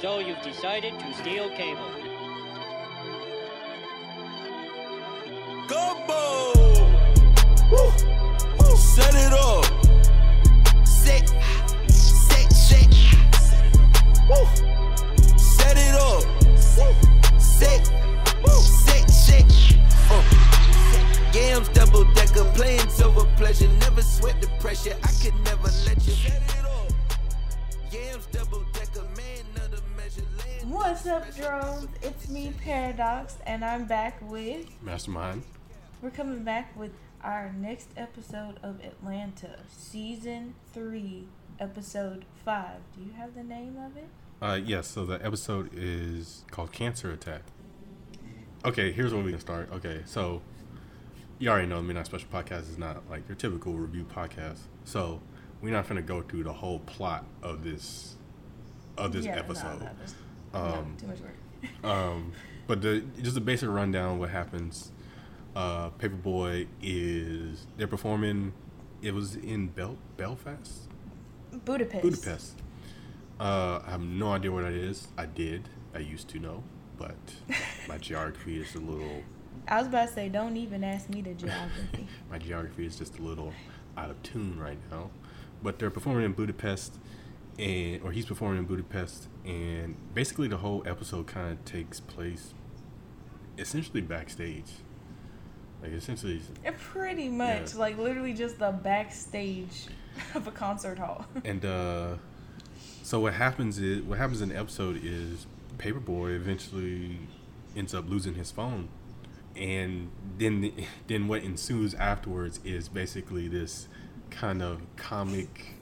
So you've decided to steal cable. Gumbo! Woo! Woo! Set it up! Set, set, set. Woo! Set it up! Woo! Set, woo! Set, set. Uh. Yams double decker, playing over pleasure. Never sweat the pressure. I could never let you set it up. Yams double What's up, drones? It's me, Paradox, and I'm back with. Mastermind. We're coming back with our next episode of Atlanta, season three, episode five. Do you have the name of it? Uh, yes. So the episode is called Cancer Attack. Okay, here's where we can start. Okay, so you already know the Midnight Special Podcast is not like your typical review podcast. So we're not gonna go through the whole plot of this of this Yeah, episode. no, just- no, Um, too much work. Um, but the just a basic rundown of what happens. Uh, Paper Boi is they're performing. It was in Bel- Belfast, Budapest. Budapest. Uh, I have no idea where that is. I did. I used to know, but my geography is a little. I was about to say, don't even ask me the geography. My geography is just a little out of tune right now. But they're performing in Budapest, and or he's performing in Budapest, and basically the whole episode kind of takes place essentially backstage. Like essentially, It pretty much, Yeah. like literally just the backstage of a concert hall. and uh, so what happens is what happens in the episode is Paper Boi eventually ends up losing his phone, and then then what ensues afterwards is basically this kind of comic,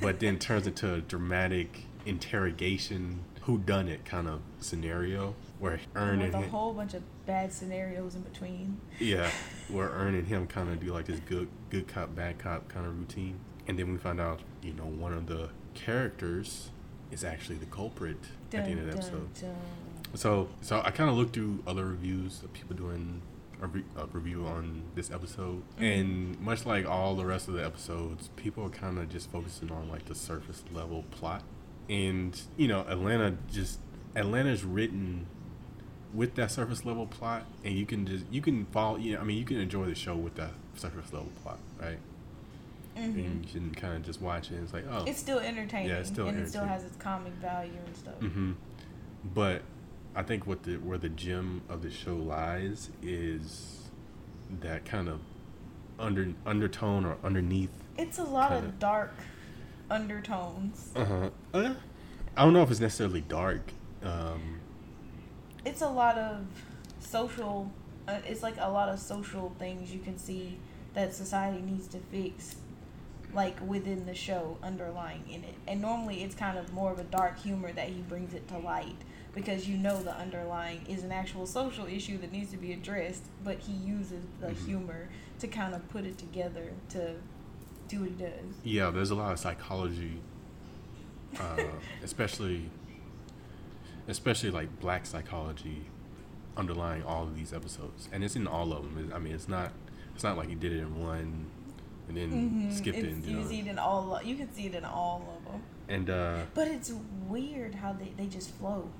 but then turns into a dramatic interrogation, who done it kind of scenario where Earn with and a whole bunch of bad scenarios in between. yeah, where Earn and him kind of do like this good good cop bad cop kind of routine, and then we find out you know one of the characters is actually the culprit at the end of the Dun, episode. dun, dun. So so I kind of looked through other reviews of people doing a, re- a review on this episode, and much like all the rest of the episodes, people are kind of just focusing on like the surface level plot, and you know Atlanta just Atlanta's written with that surface level plot, and you can just you can follow. You know, I mean, you can enjoy the show with that surface level plot, right? And you can kind of just watch it. and It's like, oh, It's still entertaining, Yeah, it's still and it still has its comic value and stuff. hmm But I think what the where the gem of the show lies is that kind of under undertone or underneath. It's a lot Kinda. of dark undertones. Uh-huh. Uh I don't know if it's necessarily dark. Um, It's a lot of social. Uh, it's like a lot of social things you can see that society needs to fix, like within the show, underlying in it. And normally, it's kind of more of a dark humor that he brings it to light because you know the underlying is an actual social issue that needs to be addressed, but he uses the Mhm. humor to kind of put it together to do what he does. yeah, there's a lot of psychology, uh, especially especially like black psychology underlying all of these episodes, and it's in all of them. I mean, it's not it's not like he did it in one and then Mhm. skipped it and did you see it in all. You can see it in all of them. And uh, But it's weird how they, they just flow.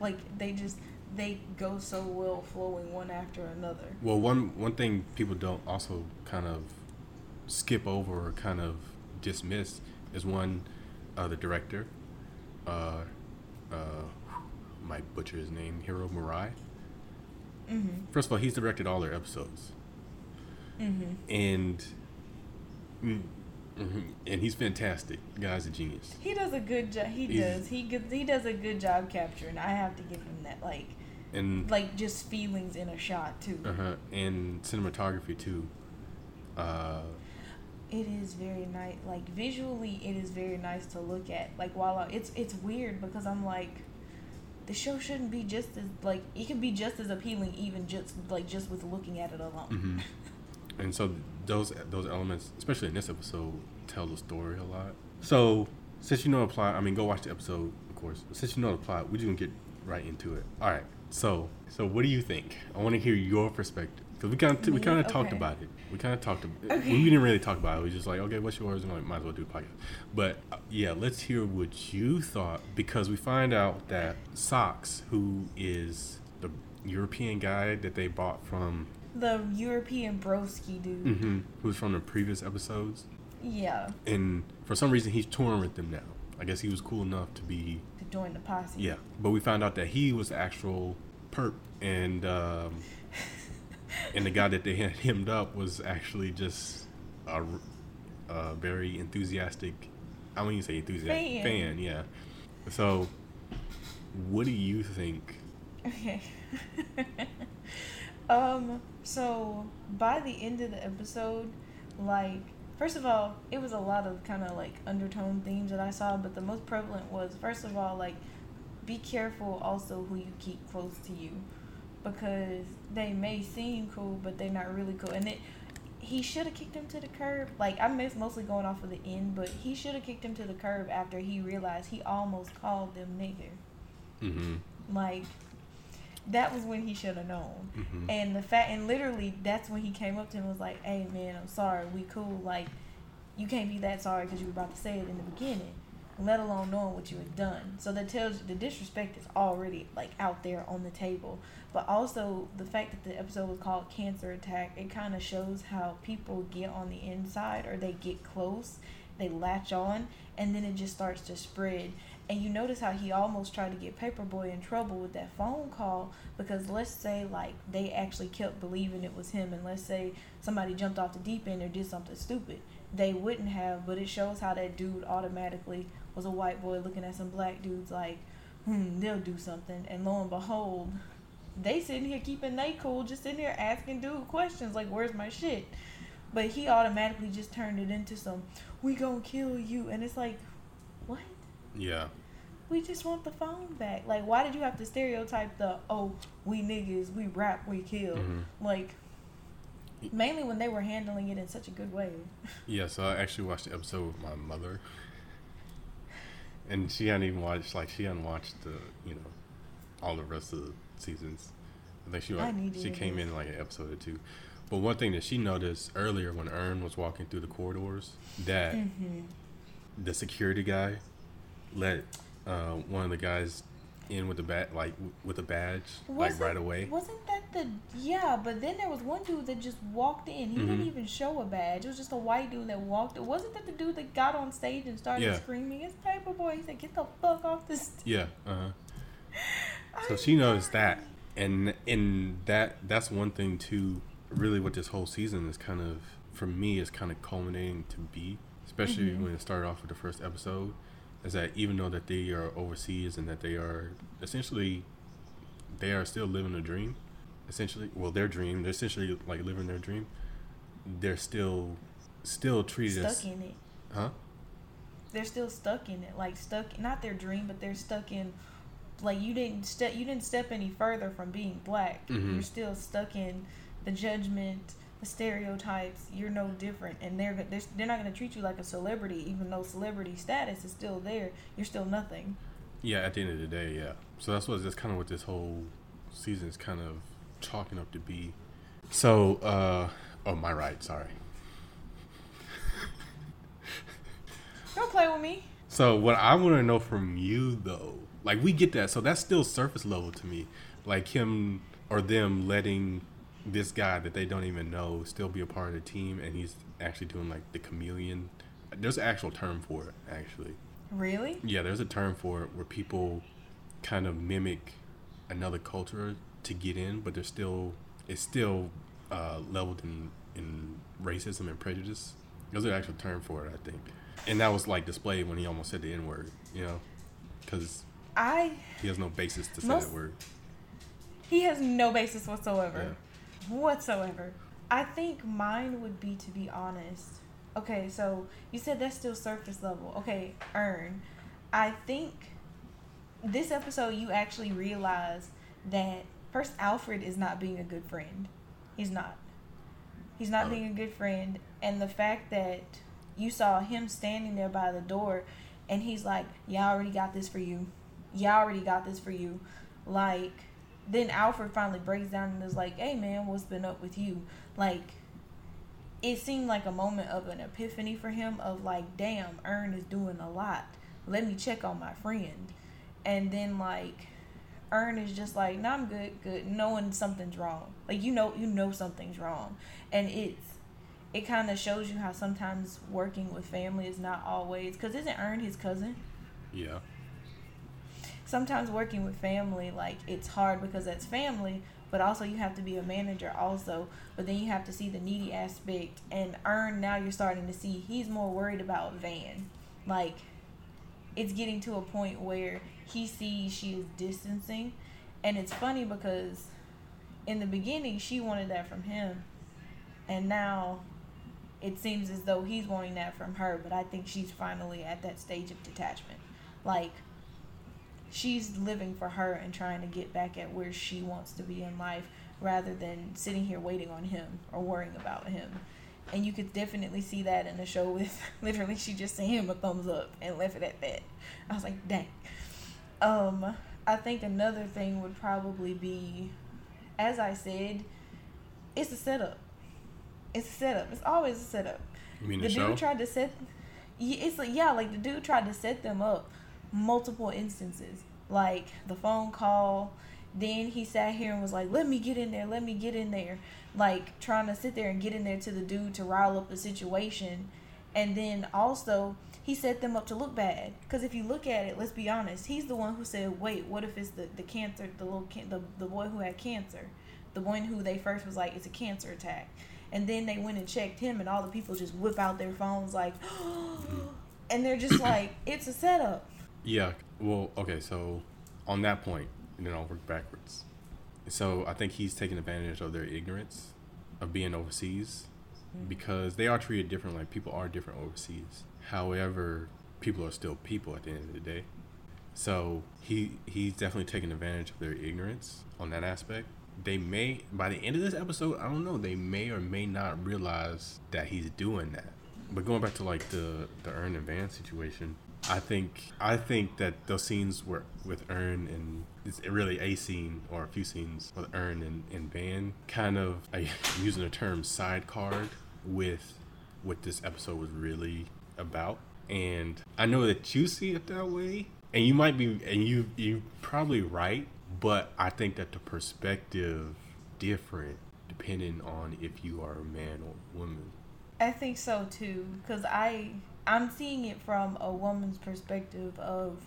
Like they just they go so well flowing one after another. Well, one one thing people don't also kind of skip over or kind of dismiss is one, uh, the director, uh, uh, might butcher his name, Hiro Murai. Mhm. First of all, he's directed all their episodes, Mhm. and mm, mhm, and he's fantastic. The guy's a genius. He does a good job. He He's- does. He gets, he does a good job capturing. I have to give him that. Like And like just feelings in a shot too. uh-huh, and cinematography too. Uh, It is very nice. Like visually, it is very nice to look at. Like while I, it's it's weird because I'm like, the show shouldn't be just as like it could be just as appealing even just like just with looking at it alone. hmm And so those those elements, especially in this episode, tell the story a lot. So since you know the plot, I mean, go watch the episode, of course. But since you know the plot, we're just gonna get right into it. All right. So, so what do you think? I want to hear your perspective because we kind of we kind of talked about it. We kind of talked. About, Okay. We didn't really talk about it. We just like, okay, what's yours? And like, might as well do a podcast. But uh, yeah, let's hear what you thought because we find out that Socks, who is the European guy that they bought from, The European broski dude. hmm who's from the previous episodes, Yeah. and for some reason he's touring with them now. I guess he was cool enough to be To join the posse. Yeah, but we found out that he was the actual perp, and um, and the guy that they had hemmed up was actually just a very enthusiastic. I wouldn't even say enthusiastic Fan. fan. Yeah. So, what do you think? Okay. um, so by the end of the episode, like first of all, it was a lot of kind of like undertone themes that I saw, but the most prevalent was first of all like be careful also who you keep close to you because they may seem cool but they're not really cool and it he should have kicked him to the curb like i'm mostly going off of the end but he should have kicked him to the curb after he realized he almost called them nigger Mm-hmm. like that was when he should have known. Mhm. And the fact and literally that's when he came up to him and was like, "Hey man, I'm sorry. We cool. Like you can't be that sorry because you were about to say it in the beginning, let alone knowing what you had done." So that tells you the disrespect is already like out there on the table. But also the fact that the episode was called Cancer Attack, it kind of shows how people get on the inside or they get close, they latch on, and then it just starts to spread. And you notice how he almost tried to get Paper Boi in trouble with that phone call because let's say like they actually kept believing it was him, and let's say somebody jumped off the deep end or did something stupid, they wouldn't have. But it shows how that dude automatically was a white boy looking at some black dudes like, hmm, they'll do something, and lo and behold, they sitting here keeping they cool, just sitting here asking dude questions like, where's my shit? But he automatically just turned it into some, we gonna kill you, and it's like? Yeah. We just want the phone back. Like, why did you have to stereotype the oh we niggas we rap we kill? Mhm. Like, mainly when they were handling it in such a good way. Yeah. So I actually watched the episode with my mother, and she hadn't even watched like she hadn't watched the you know all the rest of the seasons. I think she like, she came in like an episode or two. But one thing that she noticed earlier when Earn was walking through the corridors that Mm-hmm. the security guy let uh, one of the guys in with the bat like with a badge like right away. Wasn't that the yeah? But then there was one dude that just walked in. He didn't Mhm. even show a badge. It was just a white dude that walked. in. Wasn't that the dude that got on stage and started Yeah. screaming? It's Paper Boi. He said, "Get the fuck off the stage." Yeah. Uh huh. So she noticed that, and and that that's one thing too. Really, what this whole season is kind of for me is kind of culminating to be, especially Mhm. when it started off with the first episode, is that even though that they are overseas and that they are essentially, they are still living a dream, essentially. Well, their dream. They're essentially like living their dream. They're still, still treated Stuck as, in it. huh? They're still stuck in it. Like stuck, not their dream, but they're stuck in. Like you didn't step. You didn't step any further from being black. Mhm. You're still stuck in the judgment, stereotypes. You're no different, and they're they're, they're not going to treat you like a celebrity, even though celebrity status is still there. You're still nothing. Yeah, at the end of the day, yeah. So that's what that's kind of what this whole season is kind of chalking up to be. So, uh, oh, my right, sorry. Don't play with me. So what I want to know from you though, like we get that, so that's still surface level to me, like him or them letting this guy that they don't even know still be a part of the team, and he's actually doing like the chameleon. There's an actual term for it, actually. Really? Yeah, there's a term for it where people kind of mimic another culture to get in, but they're still it's still uh, leveled in in racism and prejudice. There's an actual term for it, I think, and that was like displayed when he almost said the N word, you know, because I. he has no basis to say Most- that word. He has no basis whatsoever. Whatsoever. I think mine would be to be honest. Okay, so you said that's still surface level. Okay, earn. I think this episode you actually realize that first Alfred is not being a good friend. He's not. He's not being a good friend and the fact that you saw him standing there by the door and he's like, "Yeah, I already got this for you. Yeah, I already got this for you." Like then Alfred finally breaks down and is like, "Hey man, what's been up with you?" Like it seemed like a moment of an epiphany for him of like, "Damn, Earn is doing a lot. Let me check on my friend." And then like Earn is just like, "No, nah, I'm good, good," knowing something's wrong. Like you know, you know something's wrong, and it's it kind of shows you how sometimes working with family is not always because isn't Earn his cousin? Yeah. Sometimes working with family, like it's hard because that's family, but also you have to be a manager also. But then you have to see the needy aspect, and earn. now you're starting to see he's more worried about Van, like it's getting to a point where he sees she is distancing, and it's funny because in the beginning she wanted that from him, and now it seems as though he's wanting that from her, but I think she's finally at that stage of detachment. Like, she's living for her and trying to get back at where she wants to be in life rather than sitting here waiting on him or worrying about him. And you could definitely see that in the show with literally she just sent him a thumbs up and left it at that. I was like, dang. Um, I think another thing would probably be, as I said, it's a setup it's a setup. It's always a setup. You mean the, the dude tried to set. It's like yeah, like the dude tried to set them up multiple instances, like the phone call. Then he sat here and was like, "Let me get in there. Let me get in there." Like trying to sit there and get in there to the dude to rile up the situation, and then also he set them up to look bad. Because if you look at it, let's be honest, he's the one who said, "Wait, what if it's the the cancer, the little can- the the boy who had cancer, the one who they first was like it's a cancer attack." and then they went and checked him and all the people just whip out their phones like and they're just like it's a setup Yeah. Well, okay. So on that point, and then I'll work backwards. So I think he's taking advantage of their ignorance of being overseas mm-hmm. because they are treated different. Like people are different overseas. However, people are still people at the end of the day. So he he's definitely taking advantage of their ignorance on that aspect. They may by the end of this episode, I don't know, they may or may not realize that he's doing that. But going back to like the the earn and Van situation, I think I think that those scenes were with Earn and it's really a scene or a few scenes with Earn and, and Van kind of I using the term side card with what this episode was really about. And I know that you see it that way. And you might be and you you probably right, but I think that the perspective different depending on if you are a man or woman. i think so too because i i'm seeing it from a woman's perspective of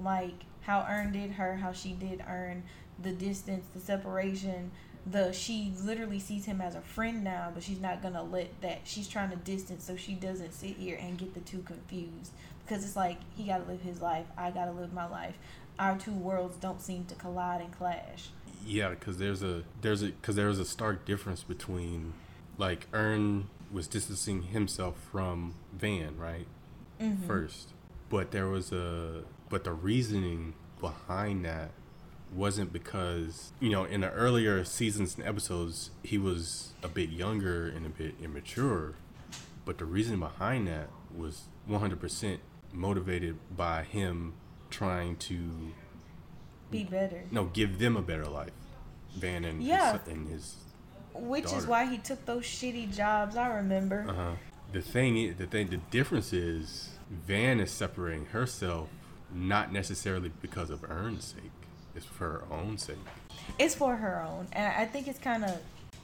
like how earn did her how she did earn the distance the separation the she literally sees him as a friend now but she's not gonna let that she's trying to distance so she doesn't sit here and get the two confused. Because it's like he gotta live his life i gotta live my life. Our two worlds don't seem to collide and clash. Yeah, because there's a there's a because there's a stark difference between like Earn was distancing himself from Van right? Mm-hmm. first, but there was a but the reasoning behind that wasn't because you know in the earlier seasons and episodes he was a bit younger and a bit immature, but the reason behind that was 100% motivated by him trying to be better. No give them a better life. Van and Yeah. his, and his which is why he took those shitty jobs i remember. Uh-huh. The thing is the thing the difference is van is separating herself not necessarily because of Earn's sake. It's for her own sake. It's for her own and i think it's kind of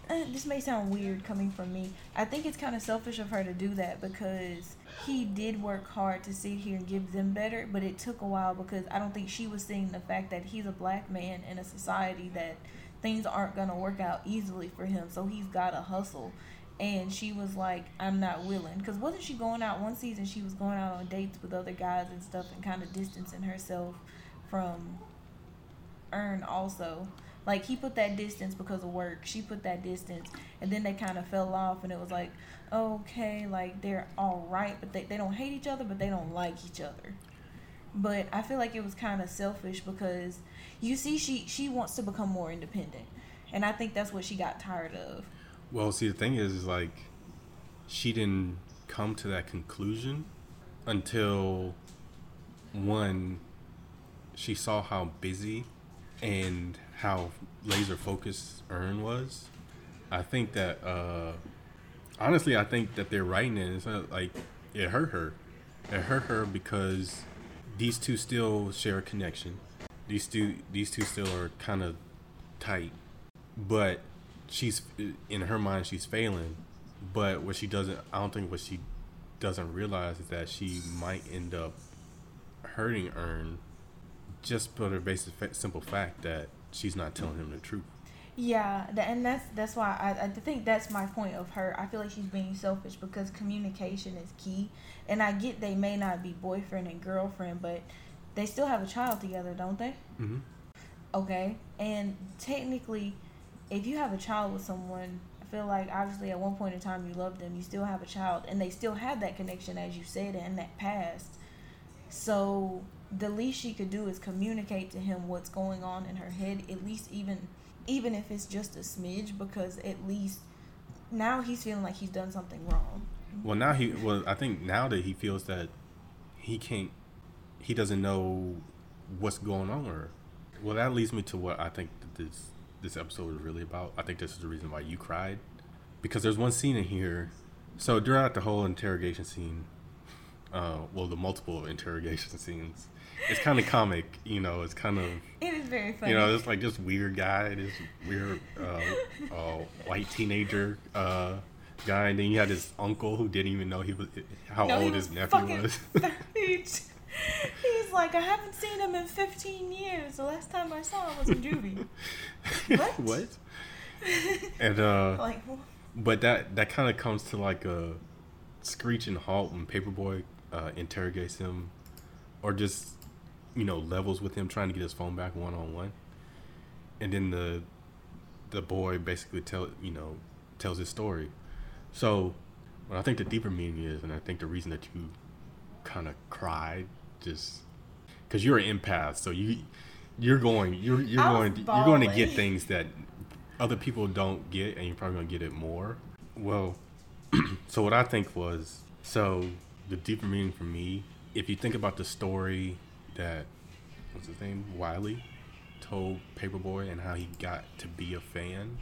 uh, this may sound weird coming from me. I think it's kind of selfish of her to do that because he did work hard to sit here and give them better but it took a while because i don't think she was seeing the fact that he's a black man in a society that things aren't going to work out easily for him so he's got to hustle. And she was like i'm not willing. Because wasn't she going out one season she was going out on dates with other guys and stuff and kind of distancing herself from earn also. Like he put that distance because of work. She put that distance. And then they kind of fell off and it was like okay like they're all right but they, they don't hate each other but they don't like each other but i feel like it was kind of selfish because you see she she wants to become more independent and i think that's what she got tired of well see the thing is is like she didn't come to that conclusion until one she saw how busy and how laser focused Earn was, I think that uh, honestly, I think that they're writing it. It's like it hurt her. It hurt her because these two still share a connection. These two, these two still are kind of tight, but she's in her mind she's failing. But what she doesn't, I don't think what she doesn't realize is that she might end up hurting Earn just for the basic simple fact that she's not telling him the truth. Yeah, and that's that's why I, I think that's my point of her. I feel like she's being selfish because communication is key. And I get they may not be boyfriend and girlfriend, but they still have a child together, don't they? Mm-hmm. Okay. And technically, if you have a child with someone, I feel like obviously at one point in time you love them, you still have a child, and they still have that connection, as you said, and that past. So the least she could do is communicate to him what's going on in her head, at least even even if it's just a smidge, because at least now he's feeling like he's done something wrong. Well, now he well, I think now that he feels that he can't, he doesn't know what's going on with her. Well, that leads me to what I think this this episode is really about. I think this is the reason why you cried, because there's one scene in here. So throughout the whole interrogation scene, uh, well, the multiple interrogation scenes, it's kind of comic. You know, it's kind of It is very funny. you know, it's like this weird guy, this weird uh, uh, white teenager uh, guy, and then you had his uncle who didn't even know he was how No, old was his nephew was. He's like, I haven't seen him in 15 years. The last time I saw him was in juvie. What? what? And uh, like, but that that kind of comes to like a screeching halt when Paper Boi uh, interrogates him, or just you know levels with him trying to get his phone back one on one, and then the the boy basically tell you know tells his story. So, what I think the deeper meaning is, and I think the reason that you kind of cried, just because you're an empath, so you you're going you're you're going was you're going to get things that other people don't get, and you're probably gonna get it more. Well, so what I think was so the deeper meaning for me, if you think about the story that what's his name Wiley told Paper Boi and how he got to be a fan,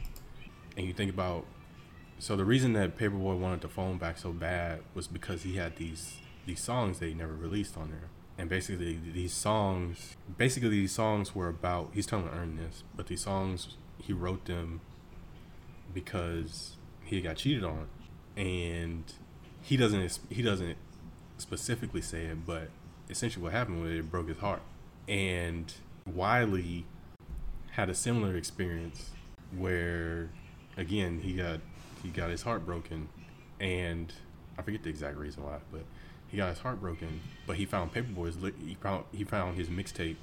and you think about so the reason that Paper Boi wanted the phone back so bad was because he had these these songs that he never released on there. And basically these songs basically these songs were about he's telling Earn this, but these songs he wrote them because he got cheated on. And he doesn't he doesn't specifically say it, but essentially what happened was it broke his heart. And Wiley had a similar experience where again he got he got his heart broken and I forget the exact reason why, but he got his heart broken. But he found Paper Boi's he found he found his mixtape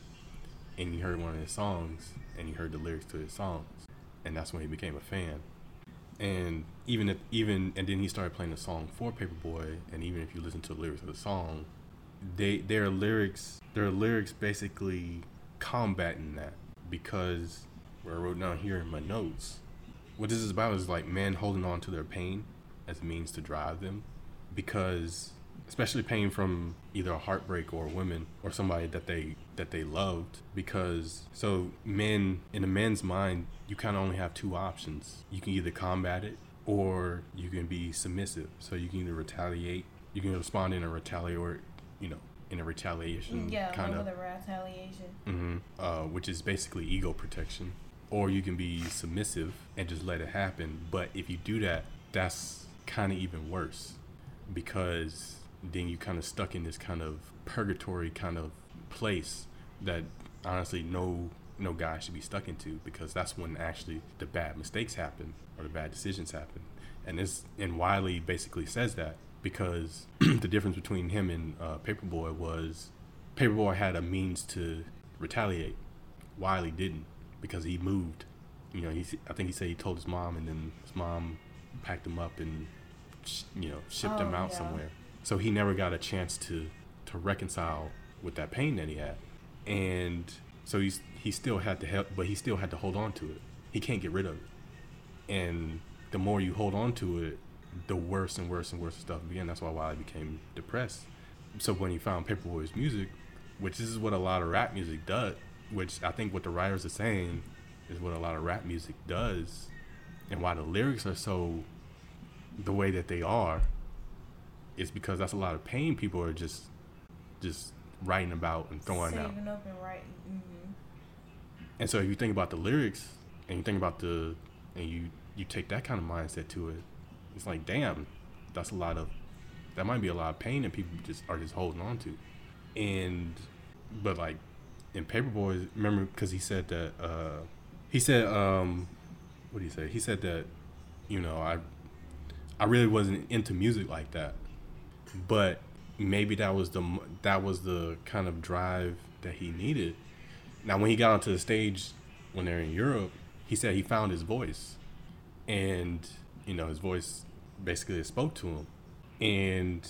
and he heard one of his songs and he heard the lyrics to his songs and that's when he became a fan. And even if even and then he started playing the song for Paper Boi and even if you listen to the lyrics of the song, they their lyrics their lyrics basically combating that because what I wrote down here in my notes what this is about is like men holding on to their pain as a means to drive them because especially pain from either a heartbreak or women or somebody that they that they loved because so men in a man's mind you kind of only have two options. You can either combat it or you can be submissive. So you can either retaliate you can respond in a retaliatory you know in a retaliation yeah, kind of the retaliation. hmm Uh, which is basically ego protection. Or you can be submissive and just let it happen. But if you do that, that's kind of even worse because then you kind of stuck in this kind of purgatory kind of place that honestly no no guy should be stuck into because that's when actually the bad mistakes happen or the bad decisions happen. And this and Wiley basically says that because the difference between him and uh, Paper Boi was Paper Boi had a means to retaliate. Wiley didn't because he moved. You know, he I think he said he told his mom, and then his mom packed him up and sh- you know shipped him Oh, out yeah. somewhere. So he never got a chance to to reconcile with that pain that he had, and so he's he still had to help, but he still had to hold on to it. He can't get rid of it, and the more you hold on to it, the worse and worse and worse stuff began. That's why Wiley became depressed. So when he found Paper Boi's music, which this is what a lot of rap music does, which I think what the writers are saying is what a lot of rap music does, and why the lyrics are so the way that they are. Is because that's a lot of pain people are just just writing about and throwing out. Saving up and writing. hmm And so if you think about the lyrics and you think about the and you you take that kind of mindset to it, it's like damn, that's a lot of that might be a lot of pain that people just are just holding on to. And but like in Paper Boi, remember because he said that uh he said um what did he say? He said that you know I I really wasn't into music like that, but maybe that was the that was the kind of drive that he needed. Now, when he got onto the stage when they're in Europe, he said he found his voice, and you know his voice basically spoke to him, and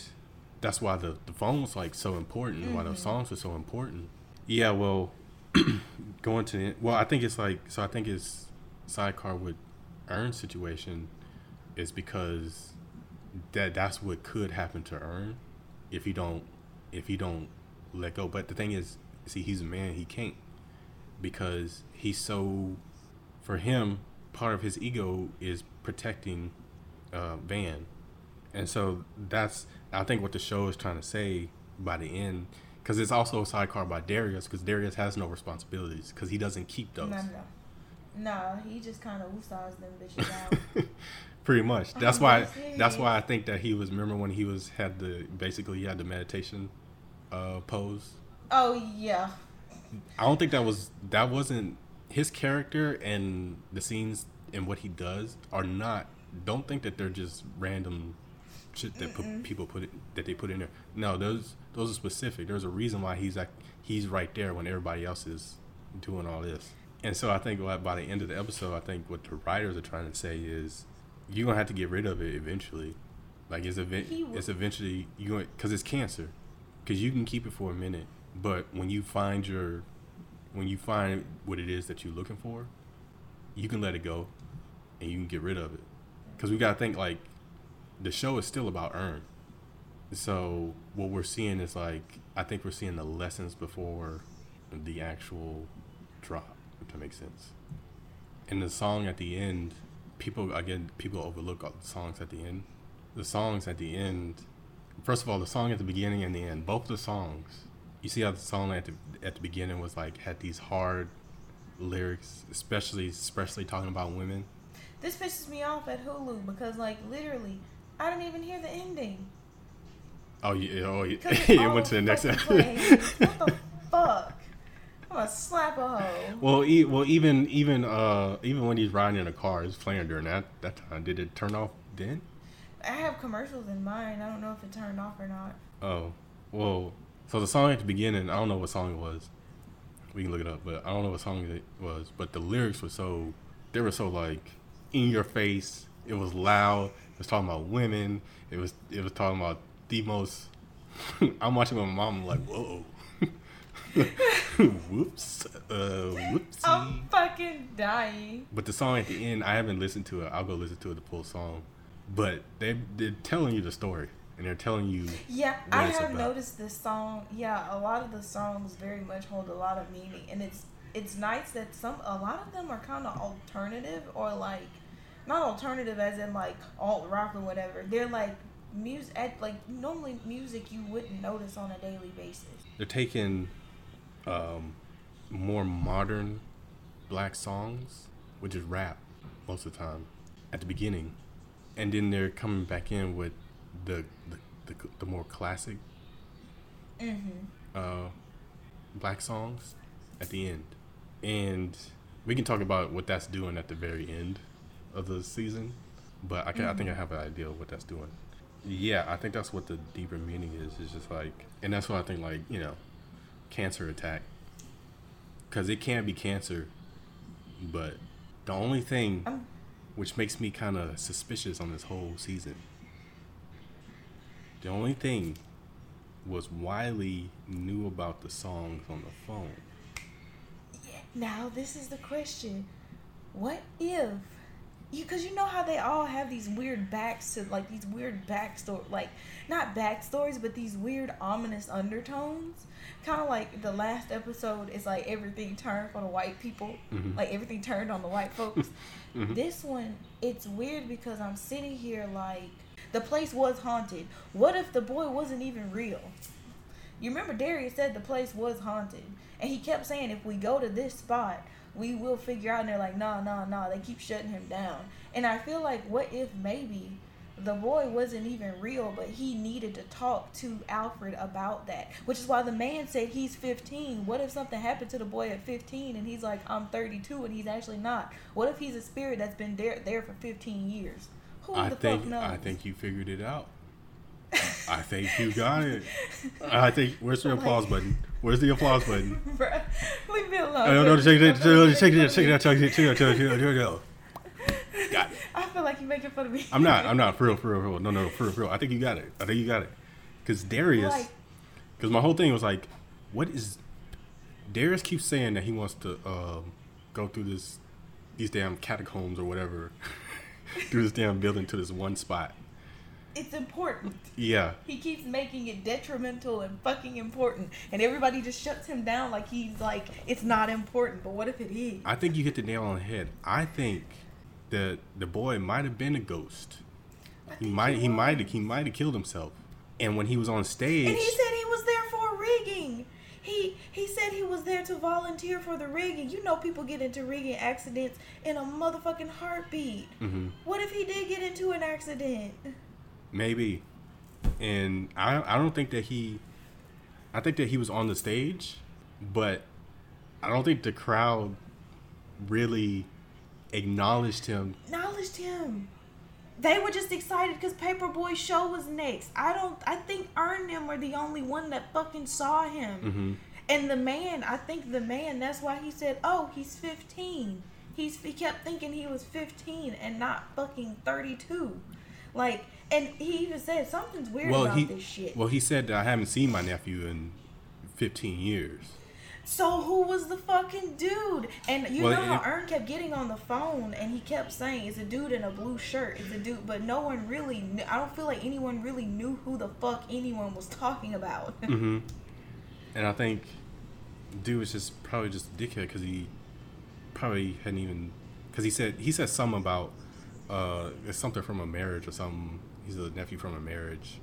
that's why the the phone was like so important. Why those mm-hmm. songs were so important. Yeah, well, going to the, well, I think it's like so. I think his sidecar with Earn situation is because that that's what could happen to Earn if he don't if he don't let go. But the thing is, see, he's a man. He can't because he's so. For him, part of his ego is protecting uh, Van, and so that's I think what the show is trying to say by the end. Because it's also a sidecar by Darius, because Darius has no responsibilities, because he doesn't keep those. No, no, no. he just kind of woosahs them bitches out. Pretty much. That's why. That's why I think that he was. Remember when he was had the basically he had the meditation uh, pose. oh yeah, I don't think that was that wasn't his character and the scenes and what he does are not. Don't think that they're just random shit that put, people put it that they put in there. No, those those are specific. There's a reason why he's like he's right there when everybody else is doing all this. And so I think by the end of the episode, I think what the writers are trying to say is you're gonna have to get rid of it eventually. Like it's event, it's eventually you going because it's cancer. Because you can keep it for a minute, but when you find your when you find what it is that you're looking for, you can let it go, and you can get rid of it. Because we gotta think like the show is still about earn. So what we're seeing is like I think we're seeing the lessons before the actual drop, if that makes sense. And the song at the end, people again people overlook all the songs at the end. The songs at the end, first of all, the song at the beginning and the end, both the songs. You see how the song at the at the beginning was like had these hard lyrics, especially especially talking about women. This pisses me off at Hulu because like literally, I didn't even hear the ending. Oh yeah, oh yeah. it went to the next episode. what the fuck? I'm gonna slap a hoe. well, e- well, even even uh even when he's riding in a car, it's playing during that that time. Did it turn off then? I have commercials in mind. I don't know if it turned off or not. Oh, well. So the song at the beginning, I don't know what song it was. We can look it up, but I don't know what song it was. But the lyrics were so, they were so like in your face. It was loud. It was talking about women. It was it was talking about the most. I'm watching with my mom. Like, whoa. Whoops. Uh, whoopsie. I'm fucking dying. But the song at the end, I haven't listened to it. I'll go listen to it the full song. But they they're telling you the story, and they're telling you Yeah, I have about. noticed this song. Yeah, a lot of the songs very much hold a lot of meaning, and it's it's nice that some a lot of them are kind of alternative or like not alternative as in like alt rock or whatever. They're like music at like normally music you wouldn't notice on a daily basis. they're taking um, more modern black songs, which is rap most of the time, at the beginning, and then they're coming back in with the the, the, the more classic Mm-hmm. uh, black songs at the end, and we can talk about what that's doing at the very end of the season. But I, can, I think I mm-hmm. have an idea of what that's doing. Yeah, I think that's what the deeper meaning is. It's just like, and that's why I think like you know, cancer attack, because it can be cancer, but the only thing I'm- which makes me kind of suspicious on this whole season. The only thing was Wiley knew about the songs on the phone. Now this is the question: What if you because you know how they all have these weird backs to like these weird backstory like not backstories but these weird ominous undertones? Kind of like the last episode is like everything turned for the white people. Mhm. like everything turned on the white folks. Mhm. this one it's weird because i'm sitting here like the place was haunted. What if the boy wasn't even real? You remember Darius said the place was haunted, and he kept saying if we go to this spot, we will figure out. And they're like, nah, nah, nah. They keep shutting him down, and I feel like what if maybe the boy wasn't even real, but he needed to talk to Alfred about that, which is why the man said he's 15. What if something happened to the boy at 15 and he's like, I'm 32 and he's actually not? What if he's a spirit that's been there there for 15 years? Who I the think fuck knows? I think you figured it out. I think you got it. I think where's the applause button? Where's the applause button? Bruh, leave me alone. I don't know. Shake it, I feel like shake you're it, making it, fun of me. shake it, shake it, shake it, shake it, shake it, shake it. Got it. I feel like you're making fun of me. I'm not. I'm not. For real. For real. For real. No. No. For real. For real. I think you got it. I think you got it. Because Darius. Because my whole thing was like, what is? Darius keeps saying that he wants to um, go through this, these damn catacombs or whatever, through this damn building to this one spot. It's important. Yeah. He keeps making it detrimental and fucking important, and everybody just shuts him down like he's like it's not important. But what if it is? I think you hit the nail on the head. I think that the boy might have been a ghost. He might. He was. might. He might have killed himself. And when he was on stage, And he said he was there for rigging. He he said he was there to volunteer for the rigging. You know people get into rigging accidents in a motherfucking heartbeat. Mhm. What if he did get into an accident? Maybe. And I. I don't think that he. I think that he was on the stage, but I don't think the crowd really acknowledged him. acknowledged him. They were just excited because Paper Boi show was next. I don't. I think Earn them were the only one that fucking saw him. Mhm. And the man, I think the man. That's why he said, "Oh, he's 15." He's he kept thinking he was 15 and not fucking 32. Like, and he even said something's weird Well, about he. this shit. Well, he said I haven't seen my nephew in 15 years. So who was the fucking dude? And you Well, know how Earn kept getting on the phone and he kept saying it's a dude in a blue shirt. It's a dude, but no one really. Knew, I don't feel like anyone really knew who the fuck anyone was talking about. mm-hmm. And I think dude was just probably just a dickhead because he probably hadn't even because he said he said something about uh it's something from a marriage or something. He's a nephew from a marriage,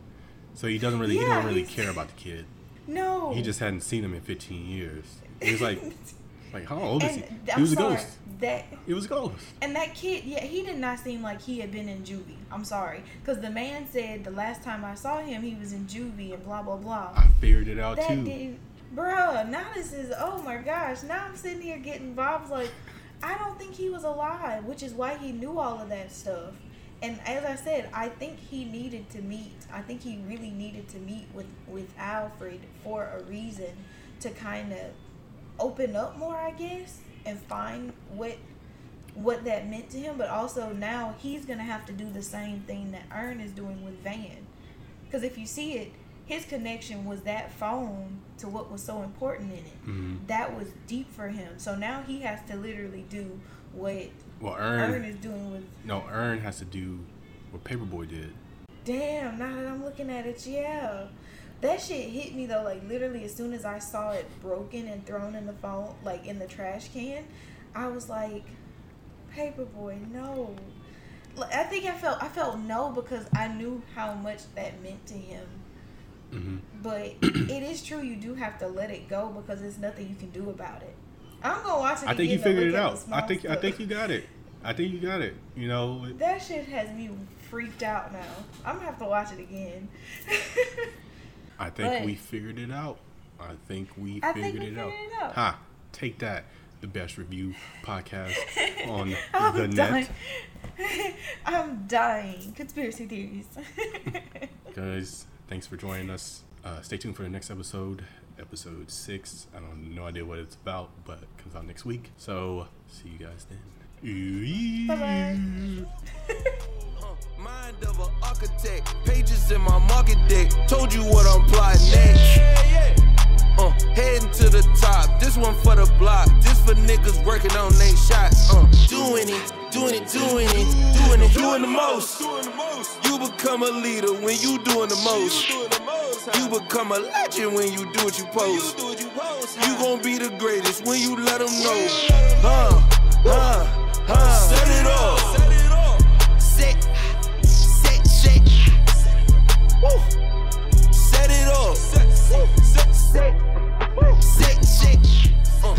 so he doesn't really he Yeah, don't really care about the kid. no, He just hadn't seen him in 15 years. He was like, like how old is and he? I'm He was a ghost. That He was a ghost. and that kid, yeah, he did not seem like he had been in juvie. I'm sorry, because the man said the last time I saw him, he was in juvie and blah blah blah. I figured it out that too. didn't bruh now this is oh my gosh now i'm sitting here getting vibes like i don't think he was alive which is why he knew all of that stuff. And as i said i think he needed to meet i think he really needed to meet with with alfred for a reason to kind of open up more i guess and find what what that meant to him. But also now he's gonna have to do the same thing that Earn is doing with van. Because if you see it, his connection was that phone to what was so important in it. Mhm. That was deep for him. So now he has to literally do what Well, Earn, Ern, is doing with. no, Earn has to do what Paper Boi did. Damn, now that I'm looking at it, yeah. That shit hit me though, like literally as soon as I saw it broken and thrown in the phone, like in the trash can, I was like, Paper Boi, no. I think I felt I felt no because I knew how much that meant to him. Hmm But it is true you do have to let it go because there's nothing you can do about it. I'm gonna watch it. I think you figured it out. I think I think you got it. I think you got it. You know, it- that shit has me freaked out now. I'm gonna have to watch it again. I think But- we figured it out. I think we I figured think we it out. it out. Ha! Take that. The best review podcast on I'm the dying. net. I'm dying. Conspiracy theories. Guys, thanks for joining us. Uh, stay tuned for the next episode, episode six. I don't no idea what it's about, but it comes out next week. So see you guys then. bye bye. Uh, Mind of an architect, pages in my market deck. Told you what I'm plotting next. Uh, heading to the top. This one for the block. This for niggas working on they shots. Uh, doing it, doing it, doing it, doing it, doing the most become a leader when you doing the most. You become a legend when you do what you post. You gon' be the greatest when you let them know. Huh, huh, huh. Set it off. Set, set, set. Woo. Set it off. Set, set, set. Set, set. Uh.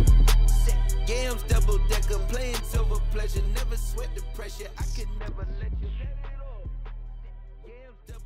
Gams double decker, playing silver pleasure. Never sweat the pressure. I could never let you scams